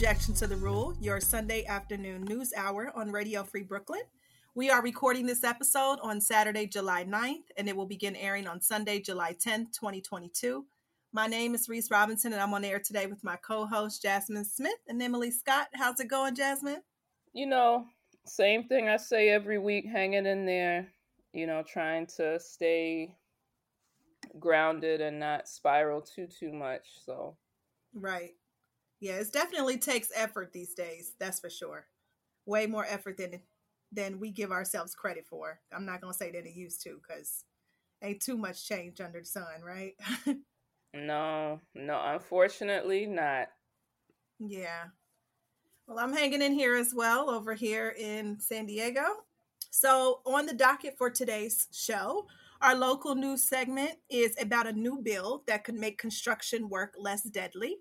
Objection to the Rule, your Sunday afternoon news hour on Radio Free Brooklyn. We are recording this episode on Saturday, July 9th, and it will begin airing on Sunday, July 10th, 2022. My name is Reese Robinson, and I'm on air today with my co host, Jasmine Smith and Emily Scott. How's it going, Jasmine? You know, same thing I say every week, hanging in there, you know, trying to stay grounded and not spiral too, too much. So, right. Yeah, it definitely takes effort these days. That's for sure. Way more effort than than we give ourselves credit for. I'm not gonna say that it used to, because ain't too much change under the sun, right? no, no, unfortunately not. Yeah. Well, I'm hanging in here as well over here in San Diego. So, on the docket for today's show, our local news segment is about a new bill that could make construction work less deadly.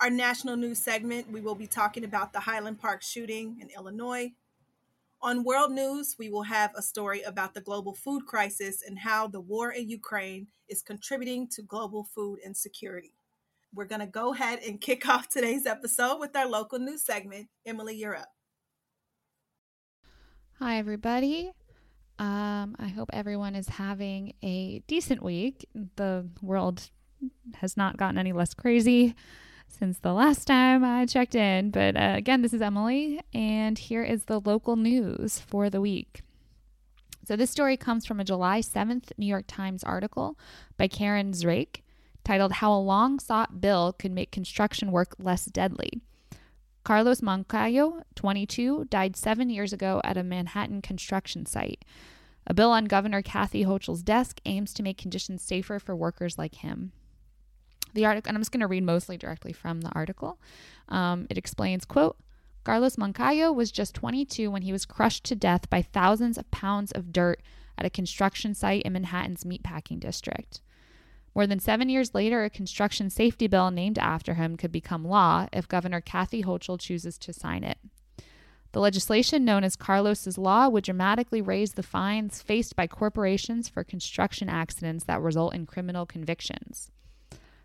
Our national news segment, we will be talking about the Highland Park shooting in Illinois. On world news, we will have a story about the global food crisis and how the war in Ukraine is contributing to global food insecurity. We're going to go ahead and kick off today's episode with our local news segment. Emily, you're up. Hi, everybody. Um, I hope everyone is having a decent week. The world has not gotten any less crazy since the last time I checked in. But uh, again, this is Emily, and here is the local news for the week. So, this story comes from a July 7th New York Times article by Karen Zraick titled How a Long Sought Bill Could Make Construction Work Less Deadly. Carlos Moncayo, 22, died seven years ago at a Manhattan construction site. A bill on Governor Kathy Hochul's desk aims to make conditions safer for workers like him. The article, and I'm just going to read mostly directly from the article. Um, it explains, quote, Carlos Moncayo was just 22 when he was crushed to death by thousands of pounds of dirt at a construction site in Manhattan's meatpacking district. More than seven years later, a construction safety bill named after him could become law if Governor Kathy Hochul chooses to sign it. The legislation known as Carlos's Law would dramatically raise the fines faced by corporations for construction accidents that result in criminal convictions.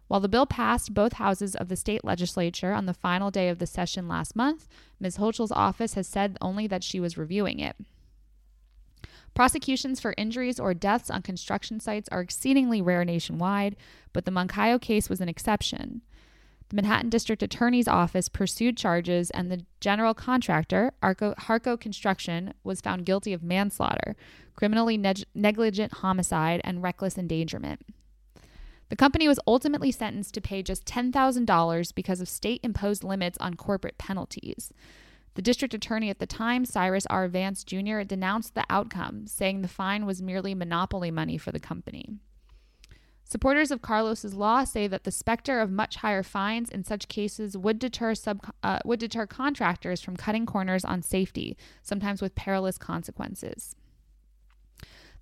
While the bill passed both houses of the state legislature on the final day of the session last month, Ms. Hochul's office has said only that she was reviewing it. Prosecutions for injuries or deaths on construction sites are exceedingly rare nationwide, but the Moncayo case was an exception. The Manhattan District Attorney's Office pursued charges, and the general contractor, Arco, Harco Construction, was found guilty of manslaughter, criminally neg- negligent homicide, and reckless endangerment. The company was ultimately sentenced to pay just $10,000 because of state imposed limits on corporate penalties. The district attorney at the time, Cyrus R. Vance Jr., denounced the outcome, saying the fine was merely monopoly money for the company. Supporters of Carlos's law say that the specter of much higher fines in such cases would deter sub, uh, would deter contractors from cutting corners on safety, sometimes with perilous consequences.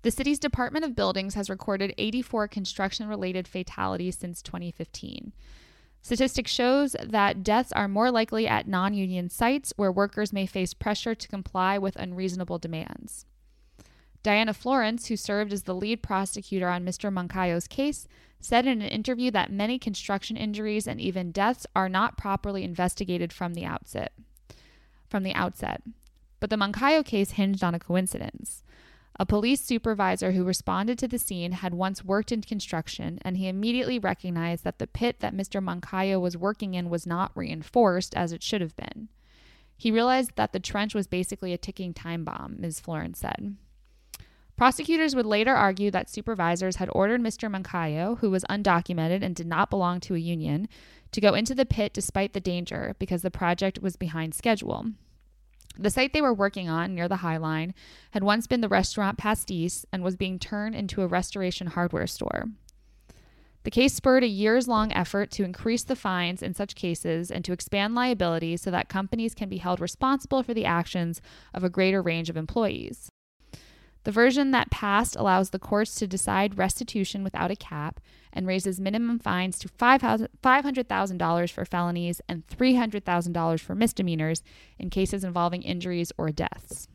The city's Department of Buildings has recorded 84 construction related fatalities since 2015. Statistics shows that deaths are more likely at non-union sites where workers may face pressure to comply with unreasonable demands. Diana Florence, who served as the lead prosecutor on Mr. Moncayo's case, said in an interview that many construction injuries and even deaths are not properly investigated from the outset. From the outset. But the Moncayo case hinged on a coincidence. A police supervisor who responded to the scene had once worked in construction, and he immediately recognized that the pit that Mr. Moncayo was working in was not reinforced as it should have been. He realized that the trench was basically a ticking time bomb, Ms. Florence said. Prosecutors would later argue that supervisors had ordered Mr. Moncayo, who was undocumented and did not belong to a union, to go into the pit despite the danger because the project was behind schedule. The site they were working on near the High Line had once been the restaurant Pastis and was being turned into a restoration hardware store. The case spurred a years long effort to increase the fines in such cases and to expand liability so that companies can be held responsible for the actions of a greater range of employees. The version that passed allows the courts to decide restitution without a cap and raises minimum fines to $500,000 for felonies and $300,000 for misdemeanors in cases involving injuries or deaths.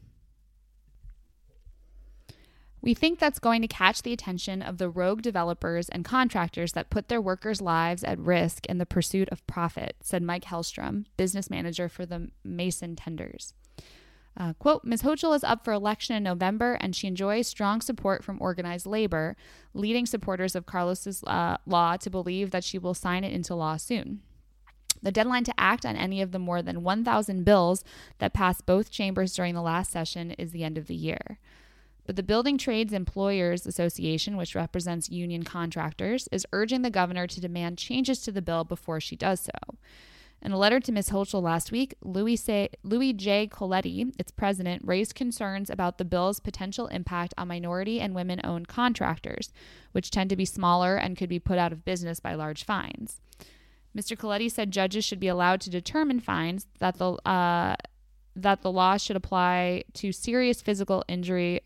We think that's going to catch the attention of the rogue developers and contractors that put their workers' lives at risk in the pursuit of profit, said Mike Hellstrom, business manager for the Mason Tenders. Uh, quote, Ms. Hochul is up for election in November and she enjoys strong support from organized labor, leading supporters of Carlos's uh, law to believe that she will sign it into law soon. The deadline to act on any of the more than 1,000 bills that passed both chambers during the last session is the end of the year. But the Building Trades Employers Association, which represents union contractors, is urging the governor to demand changes to the bill before she does so. In a letter to Ms. Hochul last week, Louis, Say, Louis J. Coletti, its president, raised concerns about the bill's potential impact on minority and women owned contractors, which tend to be smaller and could be put out of business by large fines. Mr. Coletti said judges should be allowed to determine fines that the uh, that the law should apply to serious physical injury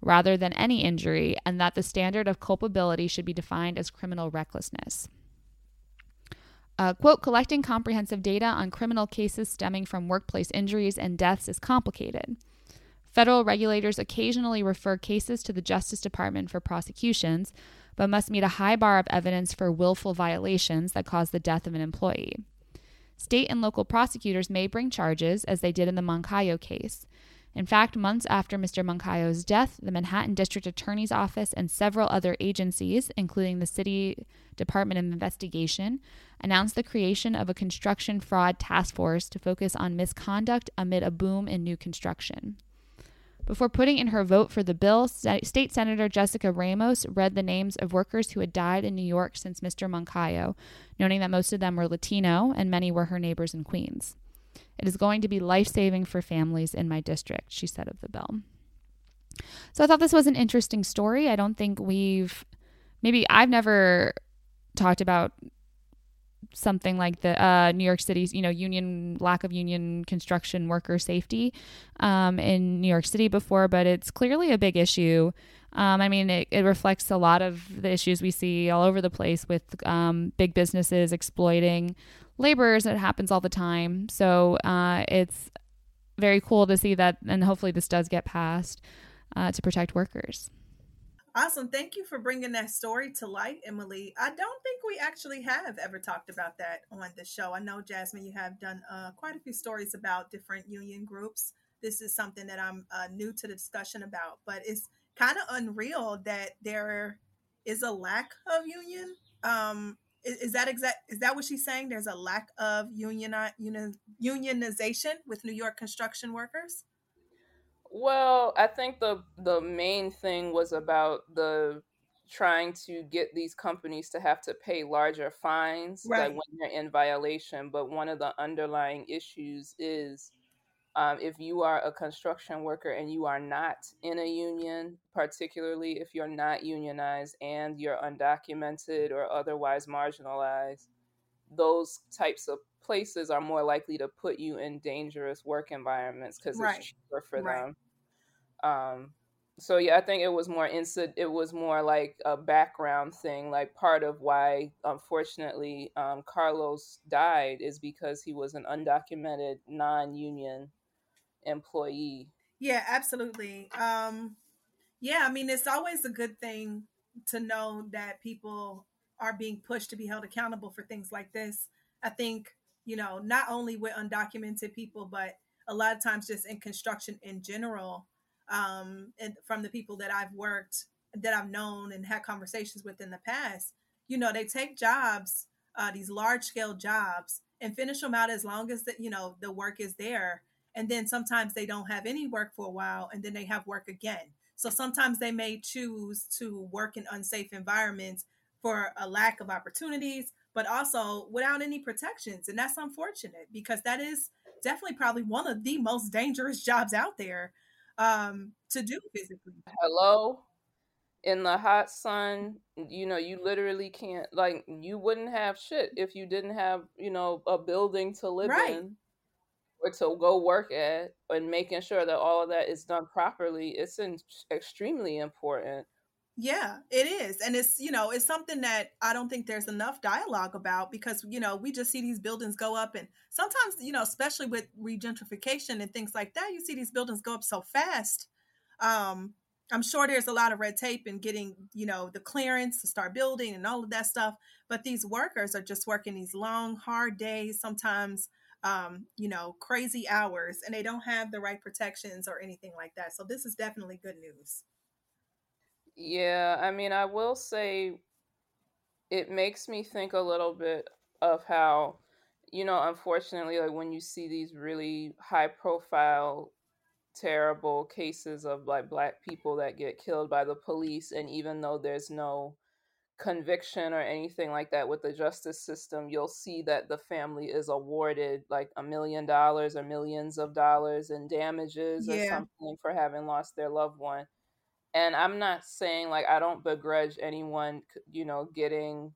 rather than any injury, and that the standard of culpability should be defined as criminal recklessness. Uh, quote, collecting comprehensive data on criminal cases stemming from workplace injuries and deaths is complicated. Federal regulators occasionally refer cases to the Justice Department for prosecutions, but must meet a high bar of evidence for willful violations that cause the death of an employee. State and local prosecutors may bring charges, as they did in the Moncayo case. In fact, months after Mr. Moncayo's death, the Manhattan District Attorney's Office and several other agencies, including the City Department of Investigation, announced the creation of a construction fraud task force to focus on misconduct amid a boom in new construction. Before putting in her vote for the bill, State Senator Jessica Ramos read the names of workers who had died in New York since Mr. Moncayo, noting that most of them were Latino and many were her neighbors in Queens. It is going to be life saving for families in my district, she said of the bill. So I thought this was an interesting story. I don't think we've, maybe I've never talked about something like the uh, New York City's, you know, union lack of union construction worker safety um, in New York City before, but it's clearly a big issue. Um, I mean, it, it, reflects a lot of the issues we see all over the place with um, big businesses exploiting laborers. It happens all the time. So uh, it's very cool to see that, and hopefully this does get passed uh, to protect workers. Awesome. Thank you for bringing that story to light, Emily. I don't think we actually have ever talked about that on the show. I know, Jasmine, you have done uh, quite a few stories about different union groups. This is something that I'm uh, new to the discussion about, but it's kind of unreal that there is a lack of union um, is, is that exact? Is that what she's saying? There's a lack of union, union unionization with New York construction workers. Well, I think the the main thing was about the trying to get these companies to have to pay larger fines right. like when they're in violation. But one of the underlying issues is um, if you are a construction worker and you are not in a union, particularly if you're not unionized and you're undocumented or otherwise marginalized, those types of places are more likely to put you in dangerous work environments because right. it's cheaper for right. them. Um, so yeah, I think it was more. It was more like a background thing. Like part of why, unfortunately, um, Carlos died is because he was an undocumented, non-union employee. Yeah, absolutely. Um, yeah, I mean, it's always a good thing to know that people are being pushed to be held accountable for things like this. I think, you know, not only with undocumented people, but a lot of times just in construction in general, um, and from the people that I've worked, that I've known and had conversations with in the past, you know, they take jobs, uh, these large scale jobs, and finish them out as long as the, you know the work is there and then sometimes they don't have any work for a while and then they have work again. So sometimes they may choose to work in unsafe environments for a lack of opportunities but also without any protections and that's unfortunate because that is definitely probably one of the most dangerous jobs out there um, to do physically. Hello? In the hot sun you know you literally can't like you wouldn't have shit if you didn't have you know a building to live right. in or to go work at and making sure that all of that is done properly it's in, extremely important yeah it is and it's you know it's something that i don't think there's enough dialogue about because you know we just see these buildings go up and sometimes you know especially with regentrification and things like that you see these buildings go up so fast um I'm sure there's a lot of red tape in getting, you know, the clearance to start building and all of that stuff. But these workers are just working these long, hard days, sometimes, um, you know, crazy hours, and they don't have the right protections or anything like that. So this is definitely good news. Yeah, I mean, I will say it makes me think a little bit of how, you know, unfortunately, like when you see these really high profile terrible cases of like black people that get killed by the police and even though there's no conviction or anything like that with the justice system you'll see that the family is awarded like a million dollars or millions of dollars in damages yeah. or something for having lost their loved one. And i'm not saying like i don't begrudge anyone you know getting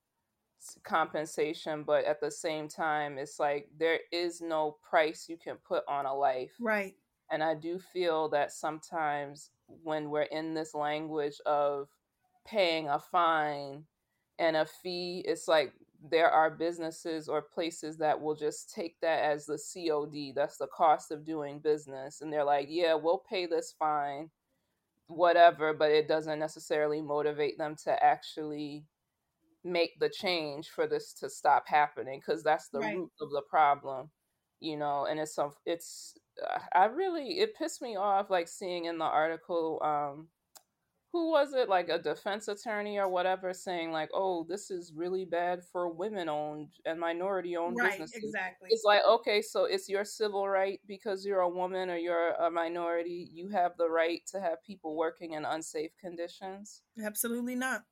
compensation but at the same time it's like there is no price you can put on a life. Right. And I do feel that sometimes when we're in this language of paying a fine and a fee, it's like there are businesses or places that will just take that as the COD. That's the cost of doing business. And they're like, yeah, we'll pay this fine, whatever, but it doesn't necessarily motivate them to actually make the change for this to stop happening because that's the right. root of the problem you know and it's some it's I really it pissed me off like seeing in the article um who was it like a defense attorney or whatever saying like oh this is really bad for women owned and minority owned right, businesses exactly. it's like okay so it's your civil right because you're a woman or you're a minority you have the right to have people working in unsafe conditions? Absolutely not.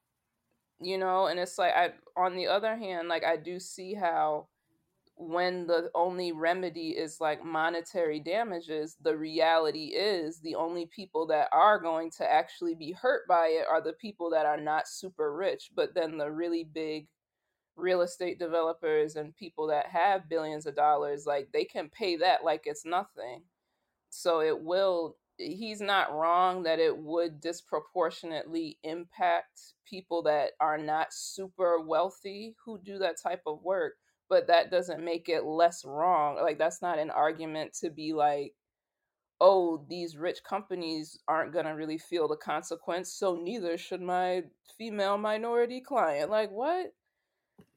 You know and it's like i on the other hand like i do see how when the only remedy is like monetary damages, the reality is the only people that are going to actually be hurt by it are the people that are not super rich. But then the really big real estate developers and people that have billions of dollars, like they can pay that like it's nothing. So it will, he's not wrong that it would disproportionately impact people that are not super wealthy who do that type of work but that doesn't make it less wrong. Like that's not an argument to be like, oh, these rich companies aren't to really feel the consequence, so neither should my female minority client. Like what?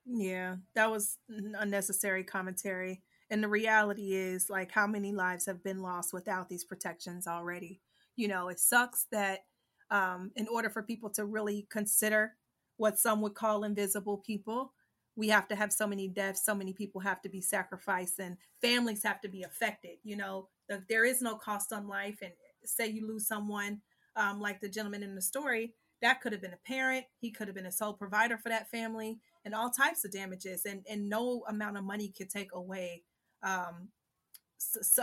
Yeah, that was unnecessary commentary. And the reality is like how many lives have been lost without these protections already. You know, it sucks that um, in order for people to really consider what some would call invisible people, we have to have so many deaths so many people have to be sacrificed and families have to be affected you know? The, there is no cost on life and say you lose someone um, like the gentleman in the story that could have been a parent he could have been a sole provider for that family and all types of damages and and no amount of money could take away um,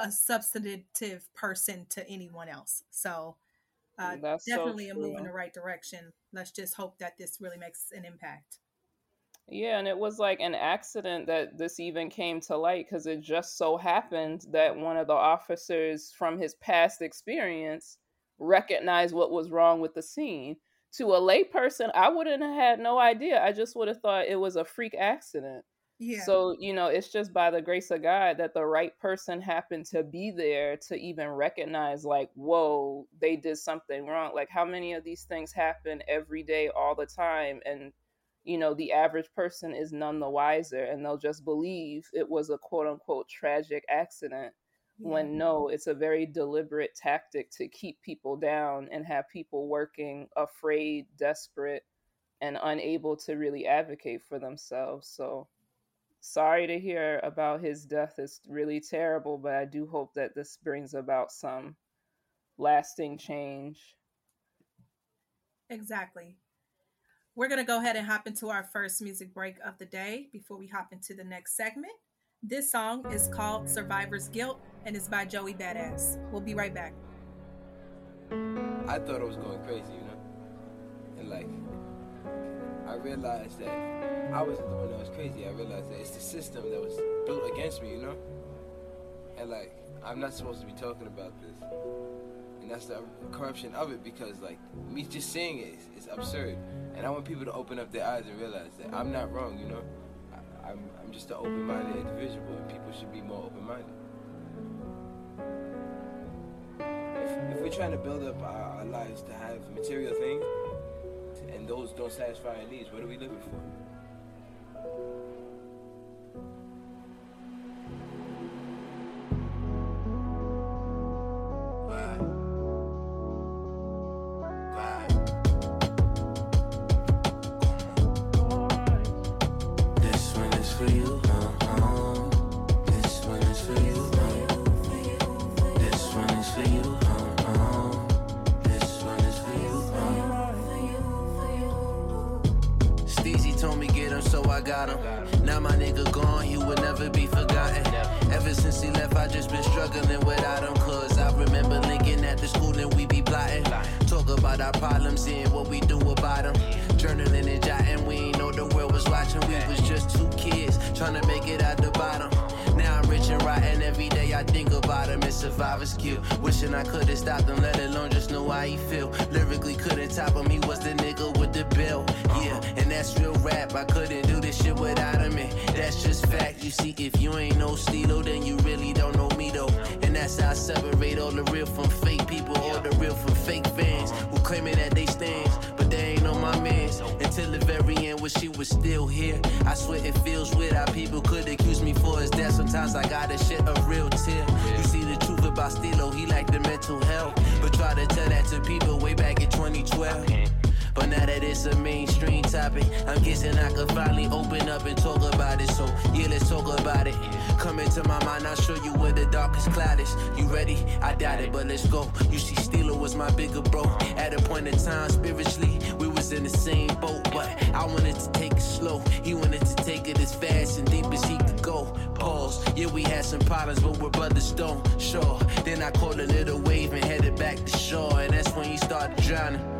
a substantive person to anyone else. So uh, definitely so a move in the right direction. Let's just hope that this really makes an impact yeah, and it was like an accident that this even came to light because it just so happened that one of the officers from his past experience recognized what was wrong with the scene. To a layperson, I wouldn't have had no idea. I just would have thought it was a freak accident. Yeah. So, you know, it's just by the grace of God that the right person happened to be there to even recognize, like, whoa, they did something wrong. Like, how many of these things happen every day, all the time? And you know, the average person is none the wiser and they'll just believe it was a quote unquote tragic accident yeah. when no, it's a very deliberate tactic to keep people down and have people working afraid, desperate, and unable to really advocate for themselves. So sorry to hear about his death. It's really terrible, but I do hope that this brings about some lasting change. Exactly. We're going to go ahead and hop into our first music break of the day before we hop into the next segment. This song is called Survivor's Guilt and it's by Joey Badass. We'll be right back. I thought I was going crazy, you know? And like, I realized that I wasn't the one that was crazy. I realized that it's the system that was built against me, you know? And like, I'm not supposed to be talking about this and that's the corruption of it because like me just saying it is, absurd. And i want people to open up their eyes and realize that i'm not wrong you know? I, am I'm, I'm just an open-minded individual and people should be more open-minded. If if we're trying to build up our, our lives to have material things, and those don't satisfy our needs, what are we living for? It's a mainstream topic, I'm guessing I could finally open up and talk about it. So, yeah, let's talk about it. Come into my mind, I'll show you where the darkest cloud is. You ready? I doubt it, but let's go. You see, Steeler was my bigger bro. At a point in time, spiritually, we was in the same boat. But I wanted to take it slow. He wanted to take it as fast and deep as he could go. Pause. Yeah, we had some problems, but we're brothers, don't. Sure. Then I caught a little wave and headed back to shore. And that's when he started drowning.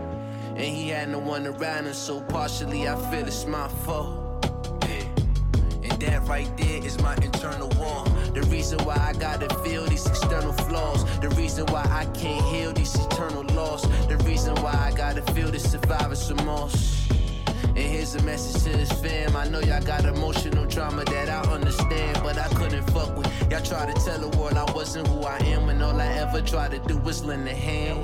And he had no one around him, so partially I feel it's my fault. And that right there is my internal war. The reason why I gotta feel these external flaws. The reason why I can't heal these eternal loss. The reason why I gotta feel this survivor's remorse. And here's a message to his fam. I know y'all got emotional trauma that I understand, but I couldn't fuck with. Y'all try to tell the world I wasn't who I am, when all I ever tried to do was lend a hand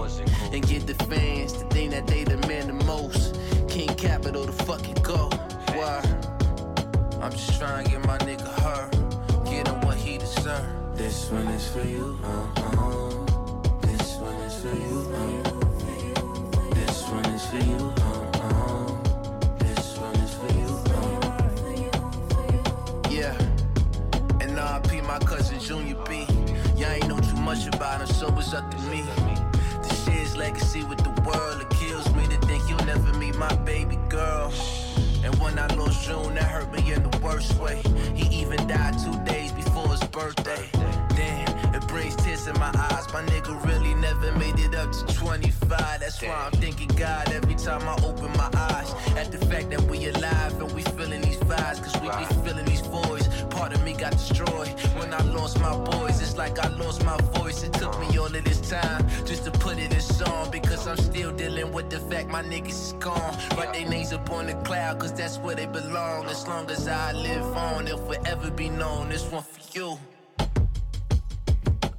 and get the fans the thing that they demand the most. King Capital, the fucking go. Why? I'm just trying to get my nigga her, get him what he deserve. This one is for you. Uh-uh. This one is for you. Uh. This one is for you. Junior B. Y'all ain't know too much about him, so it's up to me. Share his legacy with the world, it kills me to think you'll never meet my baby girl. And when I lost June, that hurt me in the worst way. He even died two days before his birthday. Damn, it brings tears in my eyes. My nigga really never made it up to 25. That's why I'm thinking God every time I open my eyes. At the fact that we alive and we feeling these vibes, cause we be feeling these voids. Part of me got destroyed time just to put it in song because I'm still dealing with the fact my niggas is gone. Write their names up on the cloud cause that's where they belong. As long as I live on, it'll forever be known. This one for you.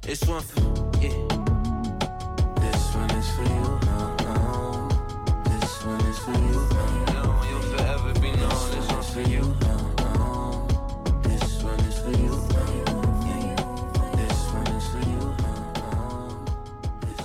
This one for yeah. This one is for you. Uh-uh. This one is for you. Uh-uh. You'll forever be known. This one's for you. Uh-uh.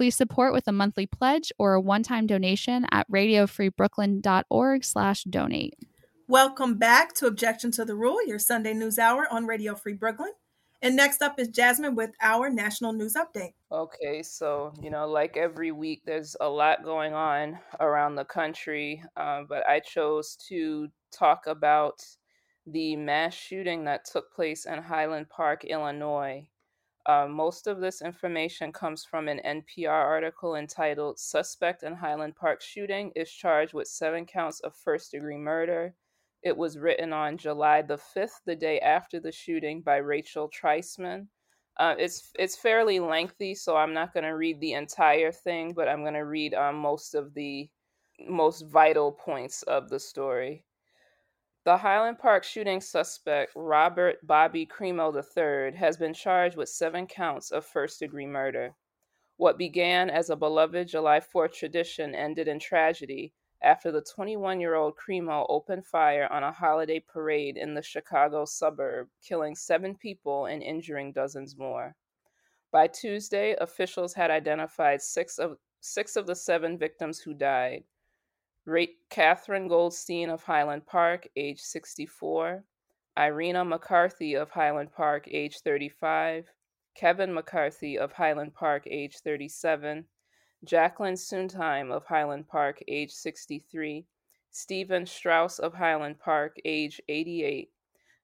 Please support with a monthly pledge or a one-time donation at radiofreebrooklyn.org/donate. Welcome back to Objection to the Rule, your Sunday news hour on Radio Free Brooklyn. And next up is Jasmine with our national news update. Okay, so you know, like every week, there's a lot going on around the country, uh, but I chose to talk about the mass shooting that took place in Highland Park, Illinois. Uh, most of this information comes from an NPR article entitled Suspect in Highland Park Shooting is Charged with Seven Counts of First Degree Murder. It was written on July the 5th, the day after the shooting, by Rachel Treisman. Uh, it's it's fairly lengthy, so I'm not going to read the entire thing, but I'm going to read um, most of the most vital points of the story. The Highland Park shooting suspect, Robert Bobby Crimo III, has been charged with seven counts of first degree murder. What began as a beloved July 4th tradition ended in tragedy after the 21 year old Crimo opened fire on a holiday parade in the Chicago suburb, killing seven people and injuring dozens more. By Tuesday, officials had identified six of, six of the seven victims who died. Katherine Goldstein of Highland Park, age 64, Irina McCarthy of Highland Park, age 35, Kevin McCarthy of Highland Park, age 37, Jacqueline Sundheim of Highland Park, age 63, Stephen Straus of Highland Park, age 88,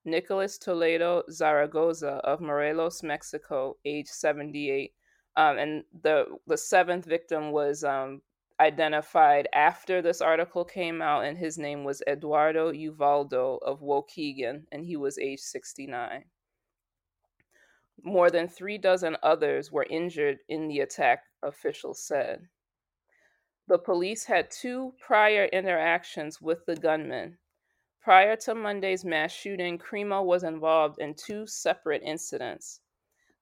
Nicholas Toledo Zaragoza of Morelos, Mexico, age 78. Um, and the the seventh victim was um, identified after this article came out, and his name was Eduardo Uvaldo of Waukegan, and he was age 69. More than three dozen others were injured in the attack, officials said. The police had two prior interactions with the gunman. Prior to Monday's mass shooting, Crimo was involved in two separate incidents.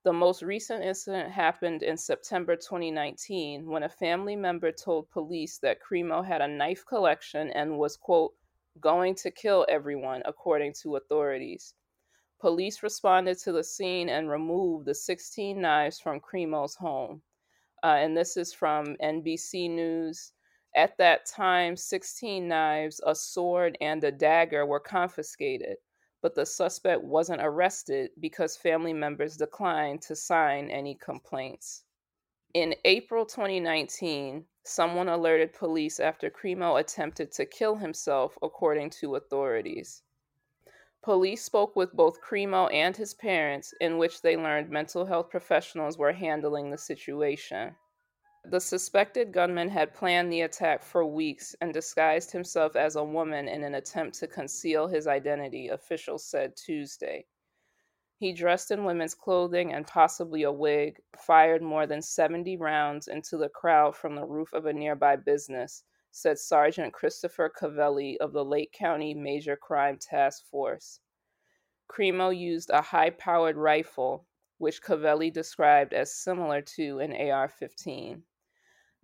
The most recent incident happened in September 2019 when a family member told police that Crimo had a knife collection and was, quote, going to kill everyone, according to authorities. Police responded to the scene and removed the 16 knives from Crimo's home. Uh, and this is from NBC News. At that time, 16 knives, a sword, and a dagger were confiscated but the suspect wasn't arrested because family members declined to sign any complaints. In April 2019, someone alerted police after Crimo attempted to kill himself, according to authorities. Police spoke with both Crimo and his parents, in which they learned mental health professionals were handling the situation. The suspected gunman had planned the attack for weeks and disguised himself as a woman in an attempt to conceal his identity, officials said Tuesday. He dressed in women's clothing and possibly a wig, fired more than 70 rounds into the crowd from the roof of a nearby business, said Sergeant Christopher Covelli of the Lake County Major Crime Task Force. Crimo used a high powered rifle, which Covelli described as similar to an AR 15.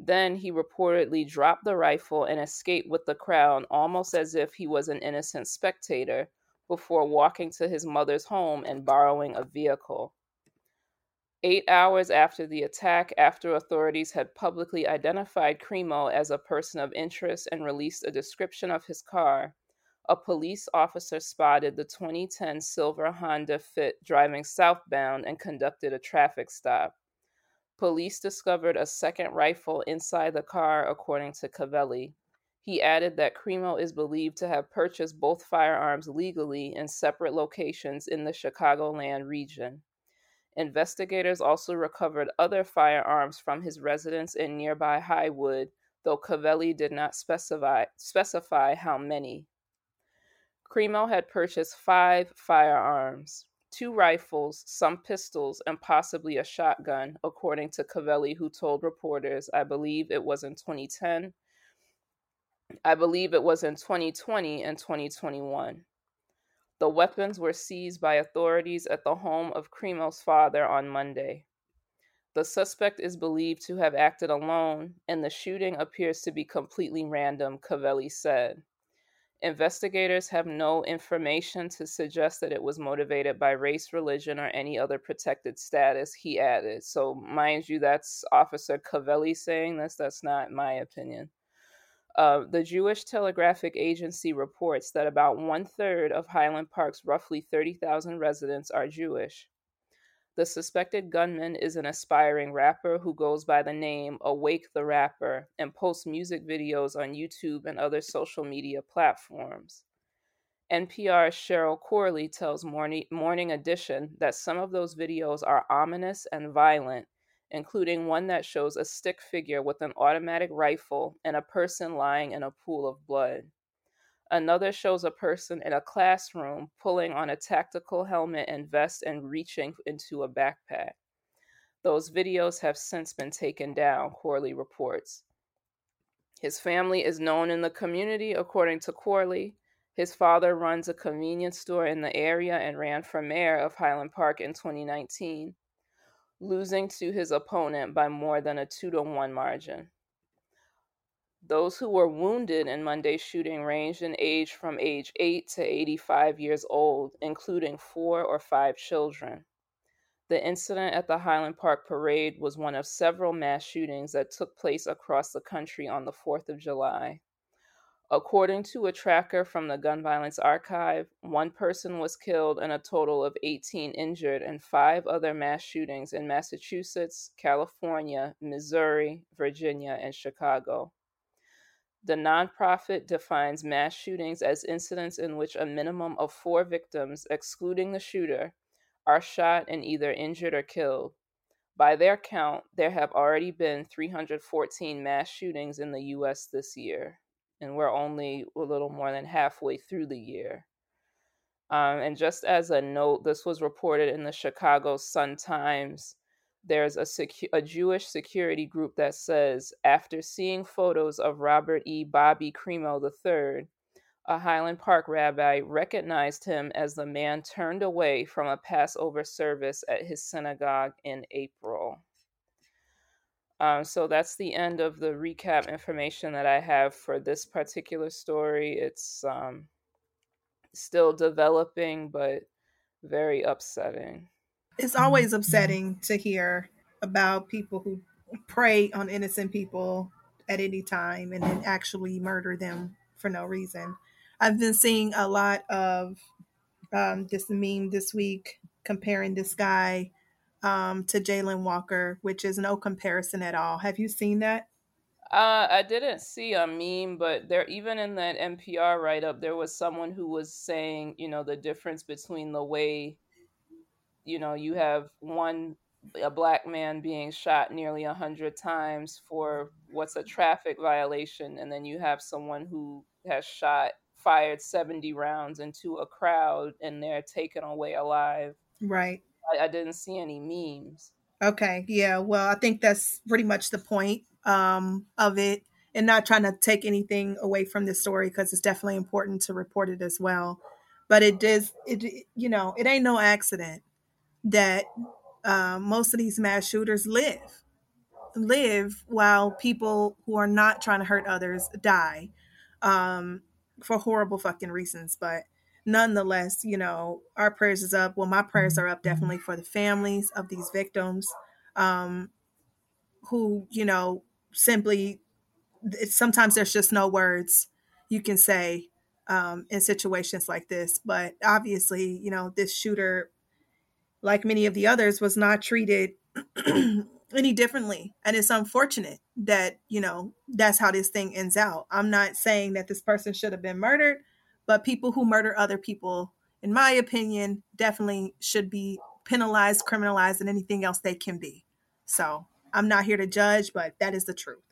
Then he reportedly dropped the rifle and escaped with the crowd almost as if he was an innocent spectator before walking to his mother's home and borrowing a vehicle. Eight hours after the attack, after authorities had publicly identified Crimo as a person of interest and released a description of his car, a police officer spotted the 2010 silver Honda Fit driving southbound and conducted a traffic stop. Police discovered a second rifle inside the car, according to Covelli. He added that Crimo is believed to have purchased both firearms legally in separate locations in the Chicagoland region. Investigators also recovered other firearms from his residence in nearby Highwood, though Covelli did not specify, specify how many. Crimo had purchased five firearms two rifles, some pistols, and possibly a shotgun, according to Covelli, who told reporters, I believe it was in 2010. I believe it was in 2020 and 2021. The weapons were seized by authorities at the home of Crimo's father on Monday. The suspect is believed to have acted alone, and the shooting appears to be completely random, Covelli said. Investigators have no information to suggest that it was motivated by race, religion, or any other protected status, he added. So, mind you, that's Officer Covelli saying this. That's not my opinion. Uh, the Jewish Telegraphic Agency reports that about one third of Highland Park's roughly 30,000 residents are Jewish. The suspected gunman is an aspiring rapper who goes by the name Awake the Rapper and posts music videos on YouTube and other social media platforms. NPR's Cheryl Corley tells Morning, Edition that some of those videos are ominous and violent, including one that shows a stick figure with an automatic rifle and a person lying in a pool of blood. Another shows a person in a classroom pulling on a tactical helmet and vest and reaching into a backpack. Those videos have since been taken down, Corley reports. His family is known in the community, according to Corley. His father runs a convenience store in the area and ran for mayor of Highland Park in 2019, losing to his opponent by more than a two to one margin. Those who were wounded in Monday's shooting ranged in age from age 8 to 85 years old, including four or five children. The incident at the Highland Park Parade was one of several mass shootings that took place across the country on the 4th of July. According to a tracker from the Gun Violence Archive, one person was killed and a total of 18 injured in five other mass shootings in Massachusetts, California, Missouri, Virginia, and Chicago. The nonprofit defines mass shootings as incidents in which a minimum of four victims, excluding the shooter, are shot and either injured or killed. By their count, there have already been 314 mass shootings in the US this year, and we're only a little more than halfway through the year. Um, and just as a note, this was reported in the Chicago Sun Times there's a, secu- a Jewish security group that says after seeing photos of Robert E. Bobby Crimo III, a Highland Park rabbi recognized him as the man turned away from a Passover service at his synagogue in April. Um, so that's the end of the recap information that I have for this particular story. It's um, still developing, but very upsetting it's always upsetting to hear about people who prey on innocent people at any time and then actually murder them for no reason. I've been seeing a lot of um, this meme this week comparing this guy um, to Jayland Walker, which is no comparison at all. Have you seen that? Uh, I didn't see a meme, but there, even in that NPR write up, there was someone who was saying, you know, the difference between the way you know you have one a black man being shot nearly a hundred times for what's a traffic violation, and then you have someone who has shot fired 70 rounds into a crowd and they're taken away alive. Right. I, I didn't see any memes. Okay. Yeah. Well, I think that's pretty much the point um, of it, and not trying to take anything away from this story because it's definitely important to report it as well. But it does. It you know it ain't no accident that uh, most of these mass shooters live live while people who are not trying to hurt others die um, for horrible fucking reasons. But nonetheless you know our prayers is up. Well my prayers are up definitely for the families of these victims um, who you know simply sometimes there's just no words you can say um, in situations like this. But obviously you know this shooter like many of the others, was not treated any differently. And it's unfortunate that, you know, that's how this thing ends out. I'm not saying that this person should have been murdered, but people who murder other people, in my opinion, definitely should be penalized, criminalized, and anything else they can be. So I'm not here to judge, but that is the truth.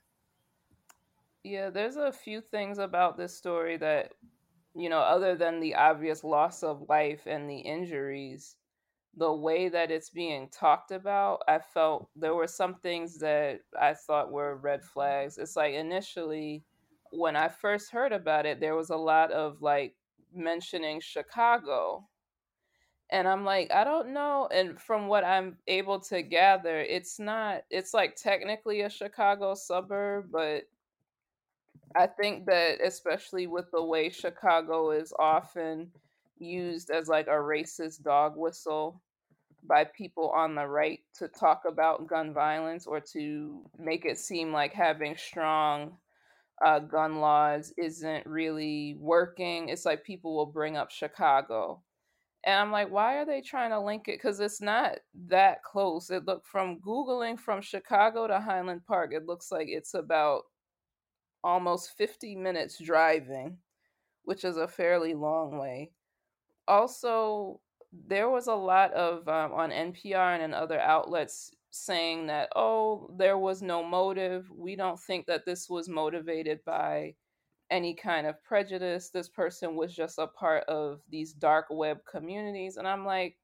Yeah, there's a few things about this story that, you know, other than the obvious loss of life and the injuries, the way that it's being talked about, I felt there were some things that I thought were red flags. It's like initially, when I first heard about it, there was a lot of like mentioning Chicago. And I'm like, I don't know. And from what I'm able to gather, it's not, it's like technically a Chicago suburb, but I think that especially with the way Chicago is often used as like a racist dog whistle by people on the right to talk about gun violence or to make it seem like having strong uh, gun laws isn't really working. It's like people will bring up Chicago. And I'm like, why are they trying to link it? Because it's not that close. It looked from Googling from Chicago to Highland Park, it looks like it's about almost 50 minutes driving which is a fairly long way. Also, there was a lot of um, on NPR and in other outlets saying that, oh, there was no motive. We don't think that this was motivated by any kind of prejudice. This person was just a part of these dark web communities. And I'm like,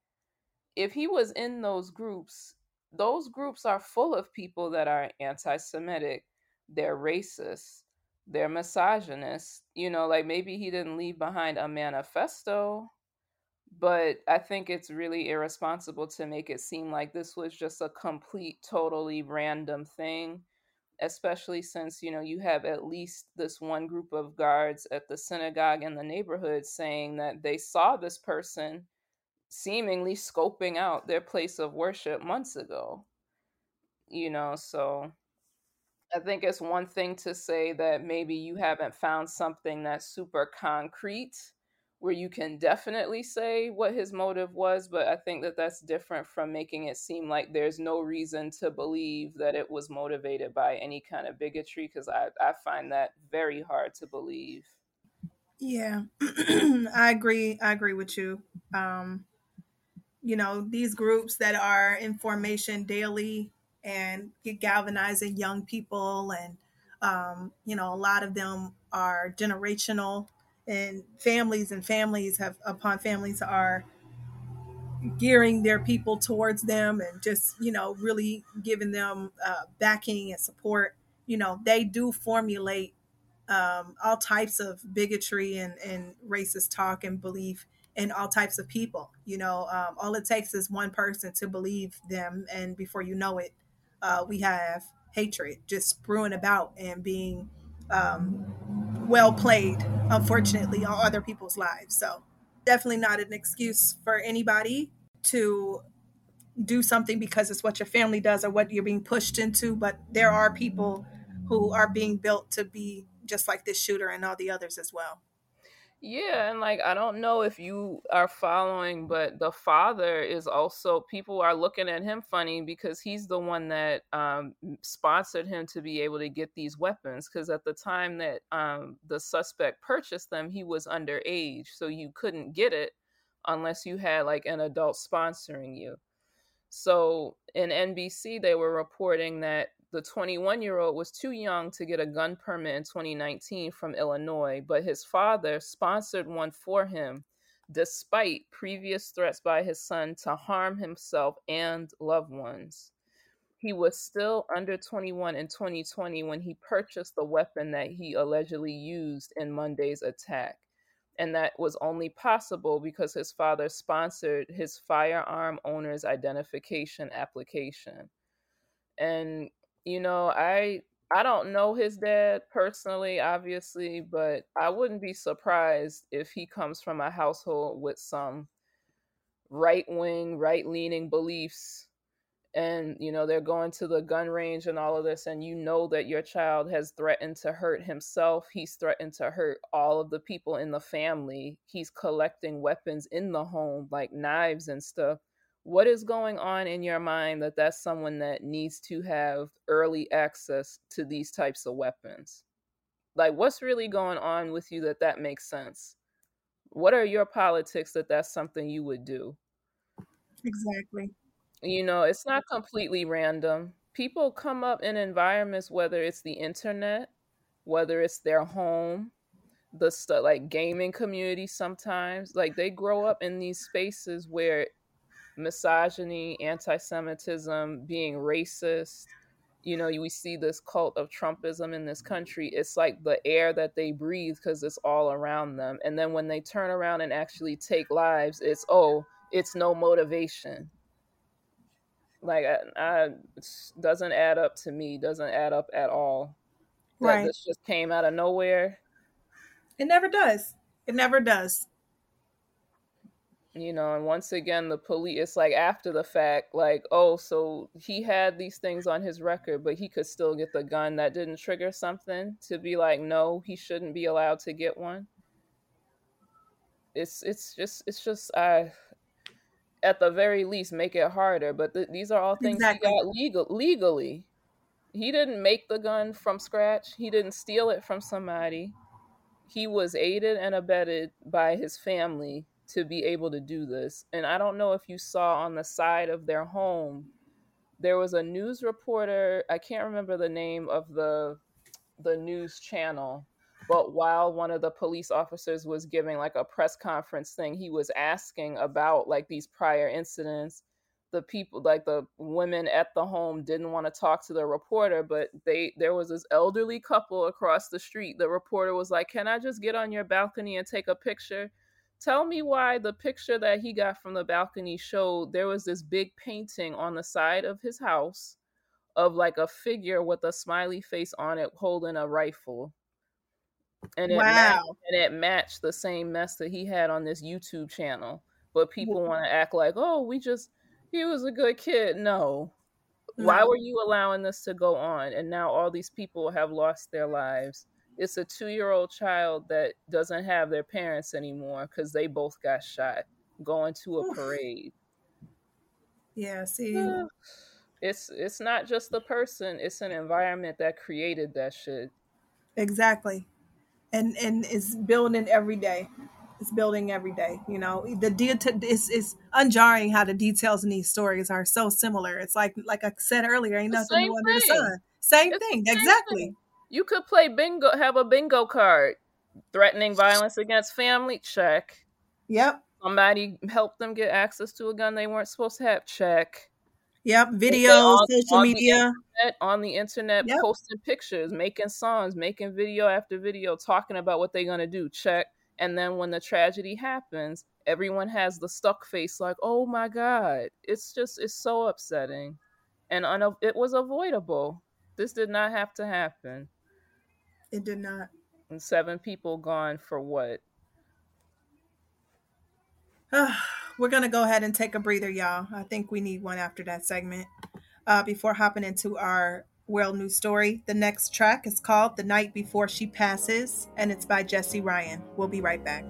if he was in those groups, those groups are full of people that are anti Semitic, they're racist, they're misogynist. You know, like maybe he didn't leave behind a manifesto but I think it's really irresponsible to make it seem like this was just a complete, totally random thing, especially since, you know, you have at least this one group of guards at the synagogue in the neighborhood saying that they saw this person seemingly scoping out their place of worship months ago. You know, so I think it's one thing to say that maybe you haven't found something that's super concrete where you can definitely say what his motive was, but I think that that's different from making it seem like there's no reason to believe that it was motivated by any kind of bigotry, because I, I find that very hard to believe. Yeah, I agree. I agree with you. Um, you know, these groups that are in formation daily and get galvanizing young people, and, um, you know, a lot of them are generational and families and families have upon families are gearing their people towards them and just you know really giving them uh, backing and support. You know they do formulate um, all types of bigotry and, and racist talk and belief in all types of people. You know um, all it takes is one person to believe them and before you know it uh, we have hatred just brewing about and being um, well played, unfortunately, on other people's lives. So definitely not an excuse for anybody to do something because it's what your family does or what you're being pushed into. But there are people who are being built to be just like this shooter and all the others as well. Yeah, and like I don't know if you are following, but the father is also people are looking at him funny because he's the one that um, sponsored him to be able to get these weapons. Because at the time that um, the suspect purchased them, he was underage, so you couldn't get it unless you had like an adult sponsoring you. So in NBC, they were reporting that the 21 year old was too young to get a gun permit in 2019 from Illinois, but his father sponsored one for him despite previous threats by his son to harm himself and loved ones. He was still under 21 in 2020 when he purchased the weapon that he allegedly used in Monday's attack. And that was only possible because his father sponsored his firearm owner's identification application. And you know, I I don't know his dad personally, obviously, but I wouldn't be surprised if he comes from a household with some right wing, right leaning beliefs. And, you know, they're going to the gun range and all of this, and you know that your child has threatened to hurt himself. He's threatened to hurt all of the people in the family. He's collecting weapons in the home, like knives and stuff what is going on in your mind that that's someone that needs to have early access to these types of weapons? Like what's really going on with you that that makes sense? What are your politics that that's something you would do? Exactly. You know it's not completely random. People come up in environments whether it's the internet whether it's their home the stuff like gaming community sometimes like they grow up in these spaces where misogyny, anti Semitism, being racist. You know, we see this cult of Trumpism in this country. It's like the air that they breathe because it's all around them. And then when they turn around and actually take lives, it's, oh, it's no motivation. Like, I, I, it doesn't add up to me, doesn't add up at all. That. This just came out of nowhere. It never does. It never does you know and once again the police it's like after the fact like oh so he had these things on his record but he could still get the gun. That didn't trigger something to be like no he shouldn't be allowed to get one. It's it's just it's just i at the very least make it harder but th- these are all things exactly. he got legal legally. He didn't make the gun from scratch. He didn't steal it from somebody. He was aided and abetted by his family to be able to do this. And I don't know if you saw on the side of their home, there was a news reporter. I can't remember the name of the the news channel, but while one of the police officers was giving like a press conference thing, he was asking about like these prior incidents the people like the women at the home didn't want to talk to the reporter but they there was this elderly couple across the street the reporter was like can i just get on your balcony and take a picture tell me why the picture that he got from the balcony showed there was this big painting on the side of his house of like a figure with a smiley face on it holding a rifle and it wow. matched, and it matched the same mess that he had on this youtube channel but people want to act like oh we just he was a good kid. No. no. Why were you allowing this to go on? And now all these people have lost their lives. It's a two year old child that doesn't have their parents anymore because they both got shot going to a parade. Yeah, see. It's it's not just the person, it's an environment that created that shit. Exactly. And and it's building every day it's building every day. You know, the deal is is unjarring how the details in these stories are so similar. It's like like I said earlier, ain't nothing new under the sun. Same it's thing, same exactly. Thing. You could play bingo, have a bingo card, threatening violence against family. Check. Yep. Somebody helped them get access to a gun they weren't supposed to have. Check. Yep, videos, on, social on media. The internet, on the internet, yep. posting pictures, making songs, making video after video, talking about what they're gonna do. Check. And then when the tragedy happens, everyone has the stuck face like, oh my God. It's just, it's so upsetting. And un- it was avoidable. This did not have to happen. It did not. And seven people gone for what? We're going to go ahead and take a breather, y'all. I think we need one after that segment uh, before hopping into our world news story. The next track is called The Night Before She Passes, and it's by Jesse Ryan. We'll be right back.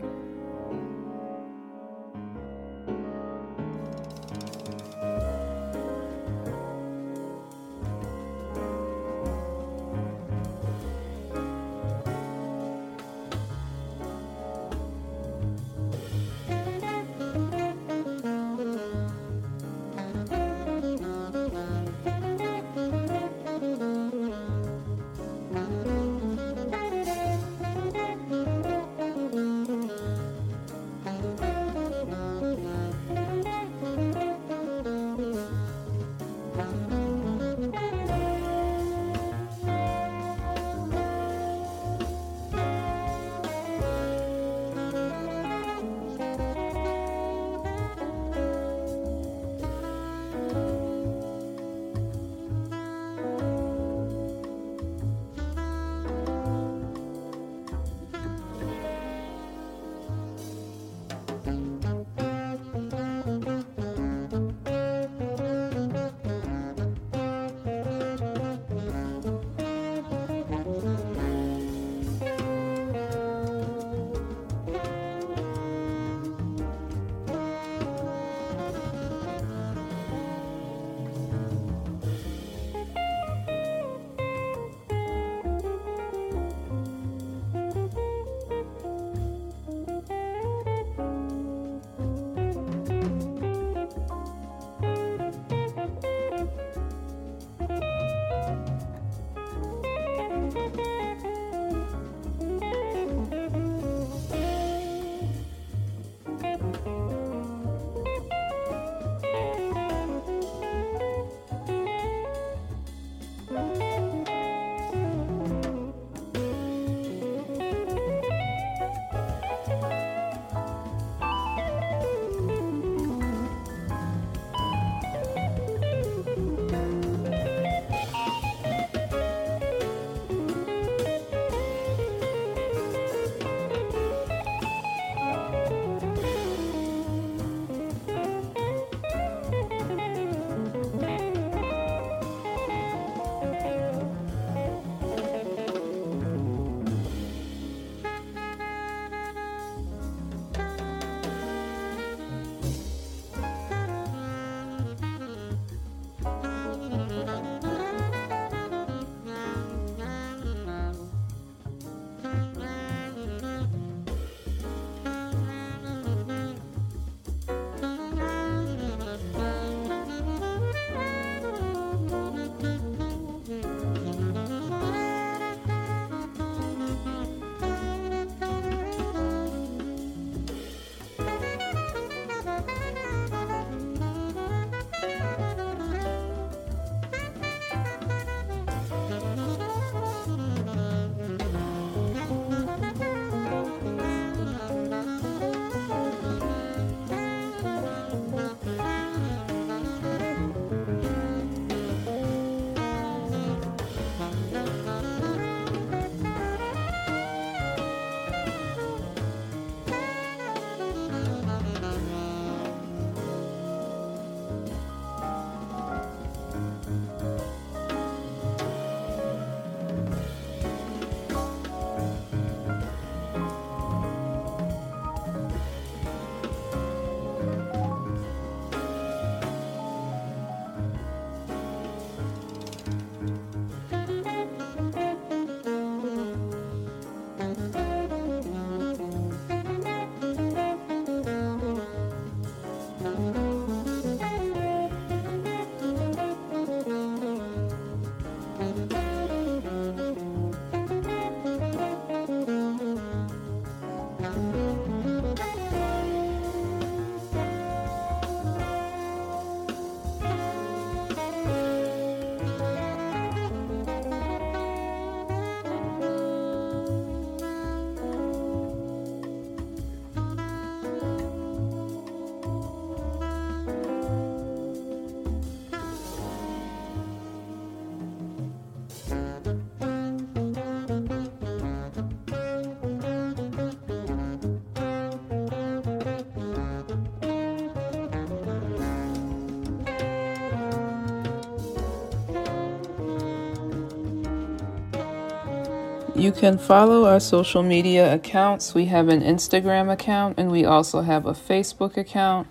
You can follow our social media accounts. We have an Instagram account and we also have a Facebook account.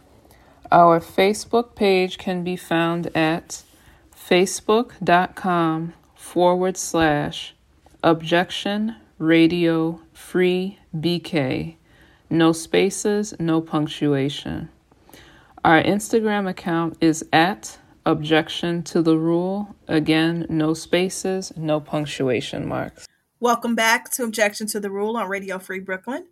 Our Facebook page can be found at facebook.com forward slash objection radio free BK. No spaces, no punctuation. Our Instagram account is at objection to the rule. Again, no spaces, no punctuation marks. Welcome back to Objection to the Rule on Radio Free Brooklyn.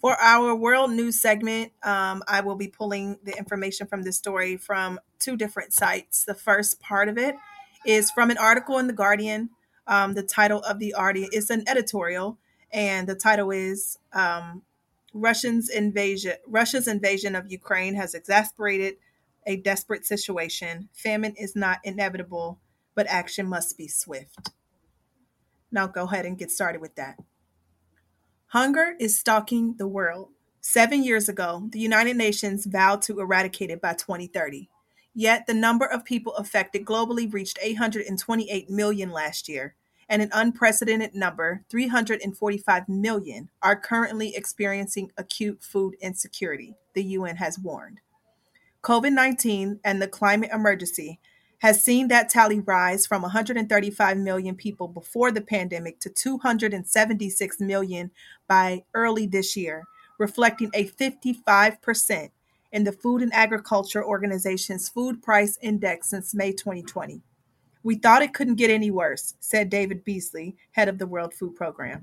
For our world news segment, um, I will be pulling the information from this story from two different sites. The first part of it is from an article in The Guardian. Um, the title of the article is an editorial, and the title is um, Russians invasion Russia's invasion of Ukraine has exasperated a desperate situation. Famine is not inevitable, but action must be swift. Now go ahead and get started with that. Hunger is stalking the world. Seven years ago, the United Nations vowed to eradicate it by 2030. Yet the number of people affected globally reached 828 million last year, and an unprecedented number, 345 million, are currently experiencing acute food insecurity, the UN has warned. COVID 19 and the climate emergency has seen that tally rise from 135 million people before the pandemic to 276 million by early this year, reflecting a 55% in the Food and Agriculture Organization's Food Price Index since May 2020. We thought it couldn't get any worse, said David Beasley, head of the World Food Program.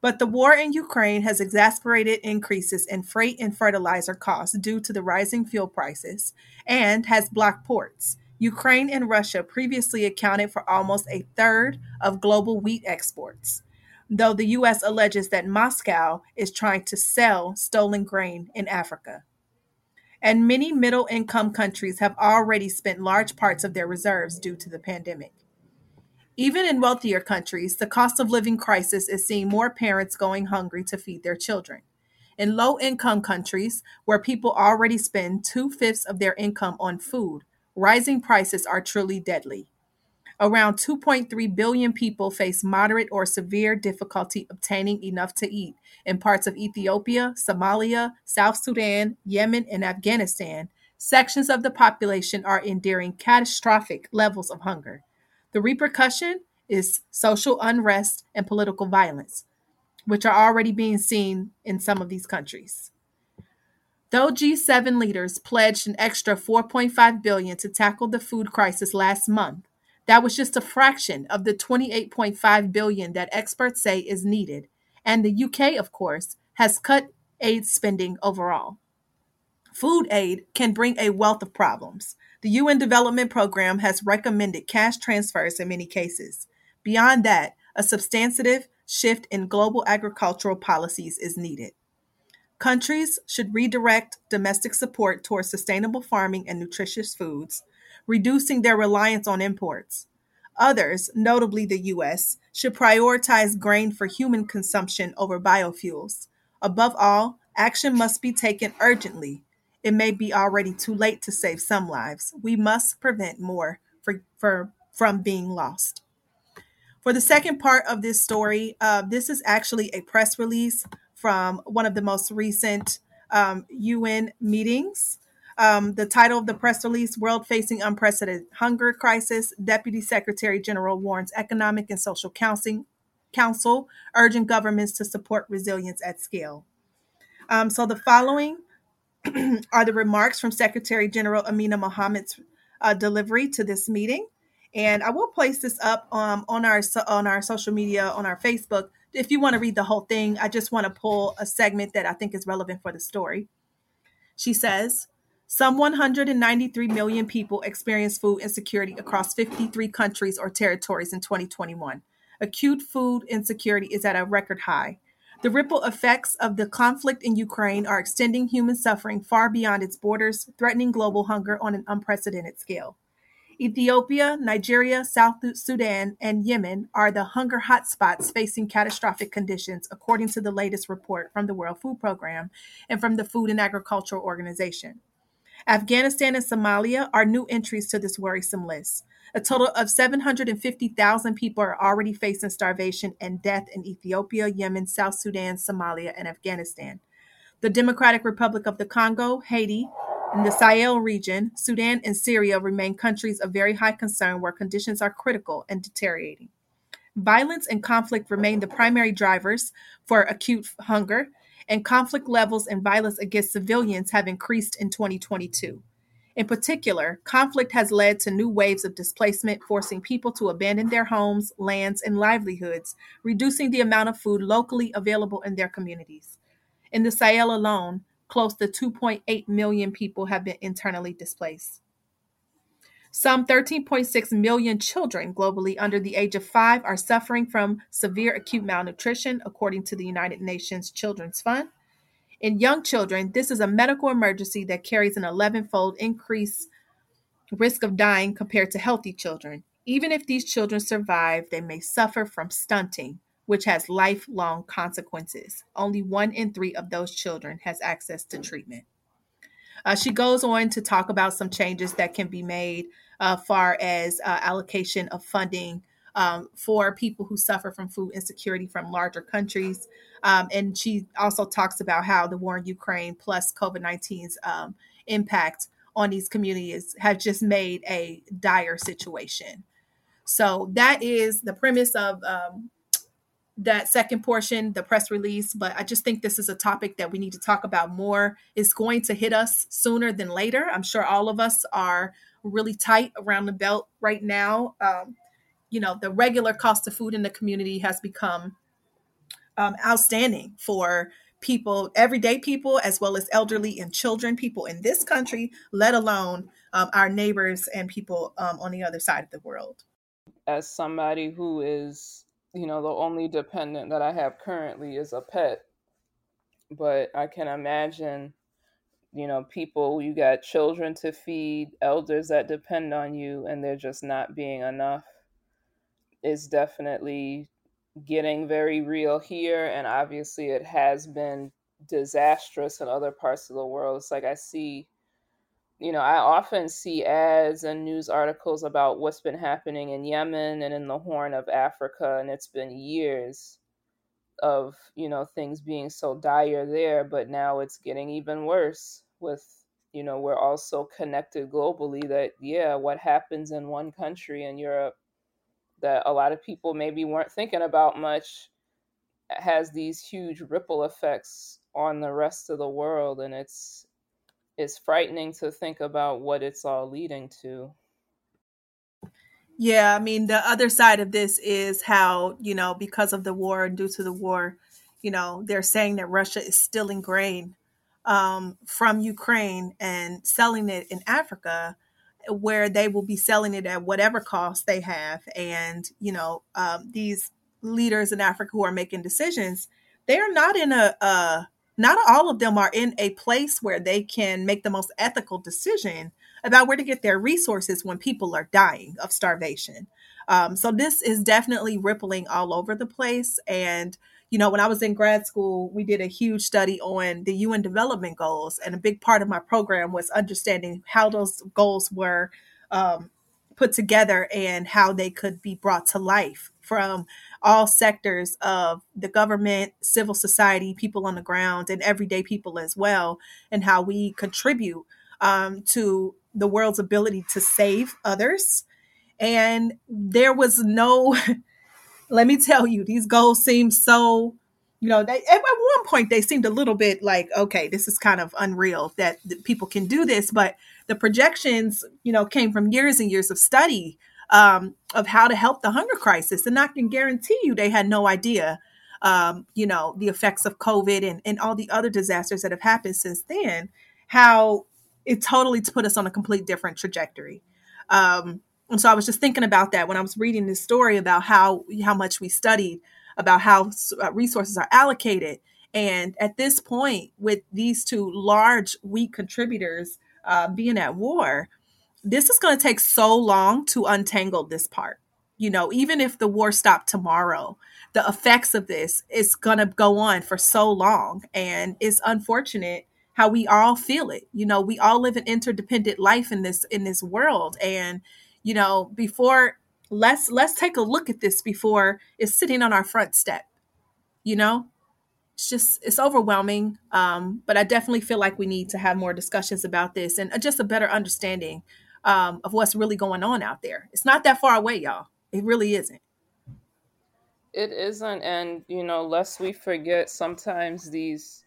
But the war in Ukraine has exacerbated increases in freight and fertilizer costs due to the rising fuel prices and has blocked ports Ukraine and Russia previously accounted for almost a third of global wheat exports, though the U.S. alleges that Moscow is trying to sell stolen grain in Africa. And many middle income countries have already spent large parts of their reserves due to the pandemic. Even in wealthier countries, the cost of living crisis is seeing more parents going hungry to feed their children. In low income countries, where people already spend two fifths of their income on food, rising prices are truly deadly. Around 2.3 billion people face moderate or severe difficulty obtaining enough to eat in parts of Ethiopia, Somalia, South Sudan, Yemen, and Afghanistan. Sections of the population are enduring catastrophic levels of hunger. The repercussion is social unrest and political violence, which are already being seen in some of these countries. Though G7 leaders pledged an extra 4.5 billion to tackle the food crisis last month, that was just a fraction of the 28.5 billion that experts say is needed, and the UK, of course, has cut aid spending overall. Food aid can bring a wealth of problems. The UN Development Program has recommended cash transfers in many cases. Beyond that, a substantive shift in global agricultural policies is needed. Countries should redirect domestic support towards sustainable farming and nutritious foods, reducing their reliance on imports. Others, notably the US, should prioritize grain for human consumption over biofuels. Above all, action must be taken urgently. It may be already too late to save some lives. We must prevent more for, for, from being lost. For the second part of this story, uh, this is actually a press release from one of the most recent um, UN meetings. Um, the title of the press release World Facing Unprecedented Hunger Crisis. Deputy Secretary General warns Economic and Social Council, Council urging governments to support resilience at scale. Um, so the following are the remarks from Secretary General Amina Mohammed's uh, delivery to this meeting. And I will place this up um, on our on our social media on our Facebook if you want to read the whole thing, I just want to pull a segment that I think is relevant for the story. She says, some 193 million people experienced food insecurity across 53 countries or territories in 2021. Acute food insecurity is at a record high. The ripple effects of the conflict in Ukraine are extending human suffering far beyond its borders, threatening global hunger on an unprecedented scale. Ethiopia, Nigeria, South Sudan, and Yemen are the hunger hotspots facing catastrophic conditions, according to the latest report from the World Food Program and from the Food and Agricultural Organization. Afghanistan and Somalia are new entries to this worrisome list. A total of 750,000 people are already facing starvation and death in Ethiopia, Yemen, South Sudan, Somalia, and Afghanistan. The Democratic Republic of the Congo, Haiti, and the Sahel region, Sudan, and Syria remain countries of very high concern where conditions are critical and deteriorating. Violence and conflict remain the primary drivers for acute hunger, and conflict levels and violence against civilians have increased in 2022. In particular, conflict has led to new waves of displacement, forcing people to abandon their homes, lands, and livelihoods, reducing the amount of food locally available in their communities. In the Sahel alone, close to 2.8 million people have been internally displaced. Some 13.6 million children globally under the age of five are suffering from severe acute malnutrition, according to the United Nations Children's Fund. In young children, this is a medical emergency that carries an 11 fold increase risk of dying compared to healthy children. Even if these children survive, they may suffer from stunting, which has lifelong consequences. Only one in three of those children has access to treatment. Uh, she goes on to talk about some changes that can be made uh, far as uh, allocation of funding um, for people who suffer from food insecurity from larger countries. Um, and she also talks about how the war in Ukraine plus COVID 19's um, impact on these communities have just made a dire situation. So that is the premise of um, that second portion, the press release. But I just think this is a topic that we need to talk about more. It's going to hit us sooner than later. I'm sure all of us are really tight around the belt right now. Um, you know, the regular cost of food in the community has become um, outstanding for people, everyday people, as well as elderly and children, people in this country, let alone um, our neighbors and people um, on the other side of the world. As somebody who is, you know, the only dependent that I have currently is a pet, but I can imagine you know people you got children to feed elders that depend on you and they're just not being enough. Is definitely getting very real here and obviously it has been disastrous in other parts of the world. It's like i see you know i often see ads and news articles about what's been happening in yemen and in the horn of africa and it's been years of you know things being so dire there but now it's getting even worse with you know we're also connected globally that yeah what happens in one country in europe that a lot of people maybe weren't thinking about much has these huge ripple effects on the rest of the world and it's it's frightening to think about what it's all leading to yeah i mean the other side of this is how you know because of the war and due to the war you know they're saying that russia is stealing grain um, from Ukraine and selling it in Africa, where they will be selling it at whatever cost they have. And, you know, um, these leaders in Africa who are making decisions, they are not in a, a, not all of them are in a place where they can make the most ethical decision about where to get their resources when people are dying of starvation. Um, so this is definitely rippling all over the place. And you know, when I was in grad school, we did a huge study on the UN development goals. And a big part of my program was understanding how those goals were um, put together and how they could be brought to life from all sectors of the government, civil society, people on the ground, and everyday people as well, and how we contribute um, to the world's ability to save others. And there was no let me tell you, these goals seem so, you know, they, at one point they seemed a little bit like, okay, this is kind of unreal that, that people can do this. But the projections, you know, came from years and years of study um, of how to help the hunger crisis. And I can guarantee you they had no idea, um, you know, the effects of COVID and, and all the other disasters that have happened since then, how it totally put us on a complete different trajectory. Um, and so I was just thinking about that when I was reading this story about how how much we studied about how uh, resources are allocated. And at this point, with these two large, weak contributors uh, being at war, this is going to take so long to untangle this part. You know, even if the war stopped tomorrow, the effects of this is going to go on for so long. And it's unfortunate how we all feel it. You know, we all live an interdependent life in this in this world, and you know, before let's let's take a look at this before it's sitting on our front step. You know, it's just it's overwhelming. Um, but I definitely feel like we need to have more discussions about this and uh, just a better understanding um, of what's really going on out there. It's not that far away, y'all. It really isn't. It isn't, and you know, lest we forget, sometimes these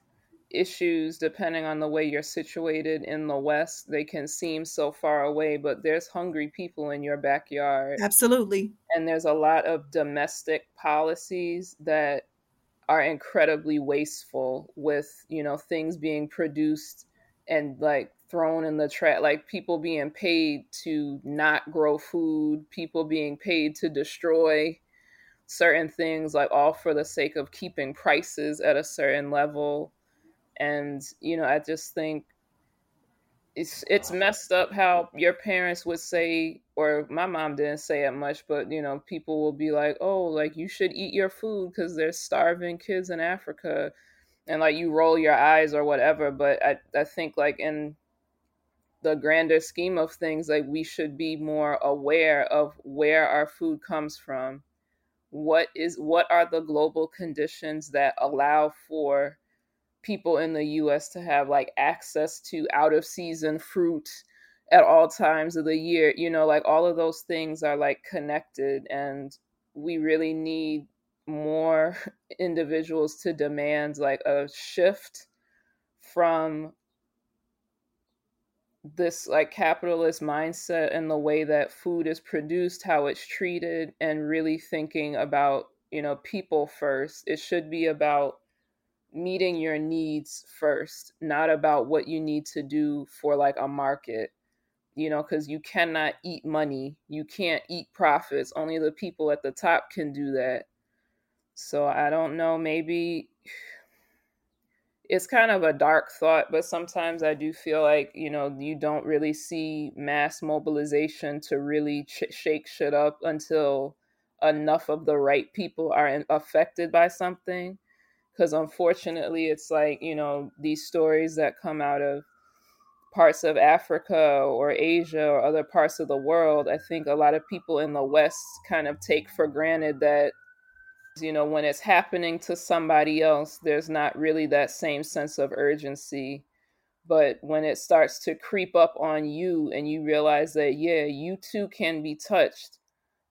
issues, depending on the way you're situated in the West, they can seem so far away, but there's hungry people in your backyard. Absolutely. And there's a lot of domestic policies that are incredibly wasteful with, you know, things being produced and like thrown in the trash, like people being paid to not grow food, people being paid to destroy certain things, like all for the sake of keeping prices at a certain level. And you know i just think it's it's messed up how your parents would say or my mom didn't say it much but you know people will be like oh like you should eat your food because there's starving kids in africa and like you roll your eyes or whatever but i i think like in the grander scheme of things like we should be more aware of where our food comes from what is what are the global conditions that allow for people in the US to have like access to out of season fruit at all times of the year. You know, like all of those things are like connected and we really need more individuals to demand like a shift from this like capitalist mindset and the way that food is produced, how it's treated, and really thinking about, you know, people first. It should be about meeting your needs first, not about what you need to do for like a market, you know, because you cannot eat money, you can't eat profits. Only the people at the top can do that. So I don't know, maybe it's kind of a dark thought, but sometimes I do feel like, you know, you don't really see mass mobilization to really ch- shake shit up until enough of the right people are in- affected by something. Because unfortunately it's like you know these stories that come out of parts of africa or asia or other parts of the world i think a lot of people in the west kind of take for granted that you know when it's happening to somebody else there's not really that same sense of urgency but when it starts to creep up on you and you realize that yeah you too can be touched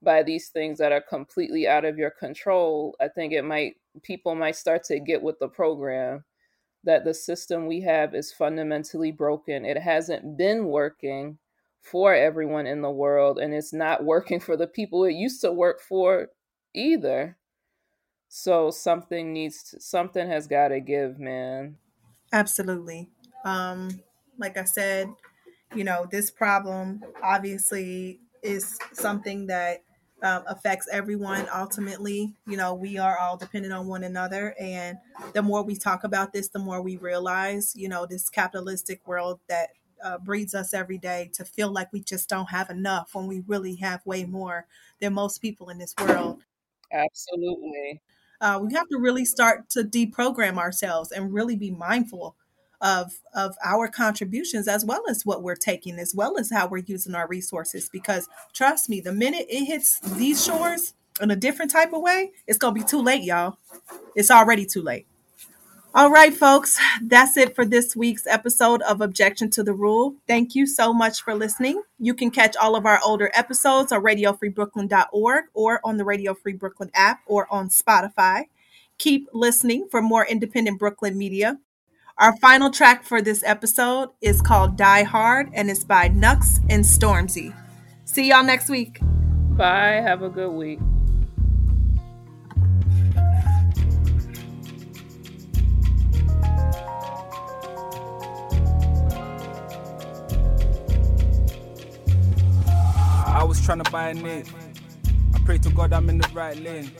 by these things that are completely out of your control i think it might people might start to get with the program that the system we have is fundamentally broken. It hasn't been working for everyone in the world, and it's not working for the people it used to work for either. So something needs to, something has got to give, man. Absolutely. Um, like I said, you know, this problem obviously is something that um, affects everyone ultimately. You know, we are all dependent on one another. And the more we talk about this, the more we realize, you know, this capitalistic world that uh, breeds us every day to feel like we just don't have enough when we really have way more than most people in this world. Absolutely. Uh, we have to really start to deprogram ourselves and really be mindful of of our contributions as well as what we're taking as well as how we're using our resources. Because trust me the minute it hits these shores in a different type of way it's gonna be too late y'all. It's already too late all right folks that's it for this week's episode of objection to the rule thank you so much for listening you can catch all of our older episodes on radiofreebrooklyn.org or on the radio free brooklyn app or on spotify keep listening for more independent brooklyn media our final track for this episode is called Die Hard and it's by Knucks and Stormzy. See y'all next week. Bye. Have a good week. I was trying to buy a name. I pray to God I'm in the right lane.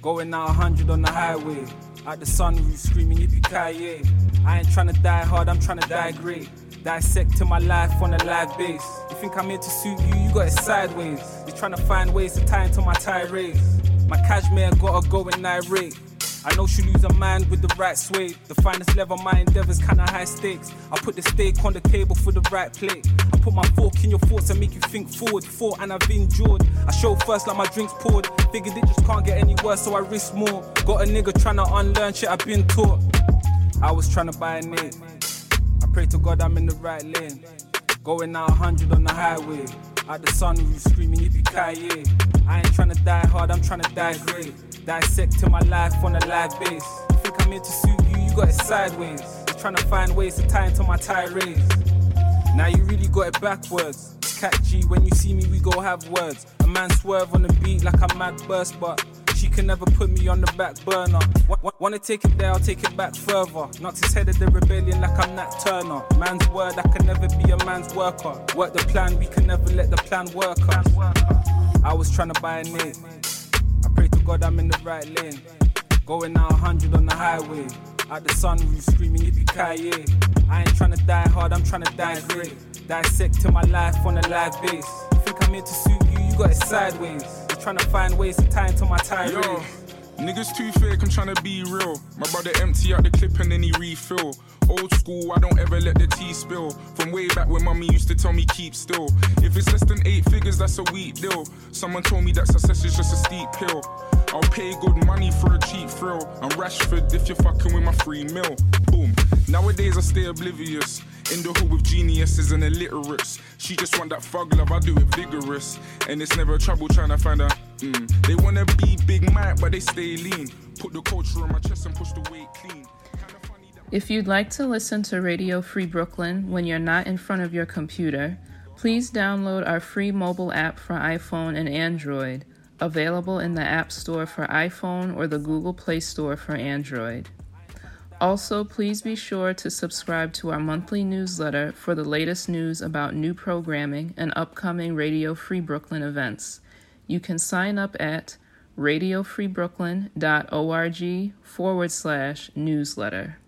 Going out 100 on the highway. At the sunroof screaming yippee ki I ain't trying to die hard, I'm trying to die great. Dissecting my life on a live base. You think I'm here to suit you, you got it sideways. You're trying to find ways to tie into my tirades. My cashmere gotta go in irate. I know she lose her mind with the right sway. The finest level, my endeavors kinda high stakes. I put the steak on the table for the right plate. I put my fork in your thoughts and make you think forward. Thought and I've endured. I show first like my drinks poured. Figured it just can't get any worse, so I risk more. Got a nigga trying to unlearn shit I've been taught. I was trying to buy a name. I pray to God I'm in the right lane. Going out 100 on the highway. At the sunroof screaming yippee ki I ain't trying to die hard, I'm trying to die great. Dissecting my life on a live base. You think I'm here to suit you, you got it sideways. Just trying to find ways to tie into my tirades. Now you really got it backwards. Cat G, when you see me, we go have words. A man swerve on the beat like a mad burst, but she can never put me on the back burner. W- wanna take it there, I'll take it back further. Knocks his head at the rebellion like I'm Nat Turner. Man's word, I can never be a man's worker. Work the plan, we can never let the plan work us. I was trying to buy a name. I pray to God I'm in the right lane. Going out 100 on the highway. At the sunroof screaming yippee ki I ain't trying to die hard, I'm trying to die great. Dissecting my life on a live base. You think I'm here to suit you, you got it sideways. You're trying to find ways to tie into my tirade. Niggas too fake, I'm trying to be real. My brother empty out the clip and then he refill. Old school, I don't ever let the tea spill. From way back when mommy used to tell me keep still. If it's less than eight figures, that's a weak deal. Someone told me that success is just a steep hill. I'll pay good money for a cheap thrill. I'm Rashford if you're fucking with my free mill. Boom. Nowadays I stay oblivious. In the hood with geniuses and illiterates. She just want that fug love, I do it vigorous. And it's never trouble trying to find a. Mm. They wanna be big Mike, but they stay lean. Put the culture on my chest and push the weight clean. If you'd like to listen to Radio Free Brooklyn when you're not in front of your computer, please download our free mobile app for iPhone and Android, available in the App Store for iPhone or the Google Play Store for Android. Also, please be sure to subscribe to our monthly newsletter for the latest news about new programming and upcoming Radio Free Brooklyn events. You can sign up at radiofreebrooklyn.org forward slash newsletter.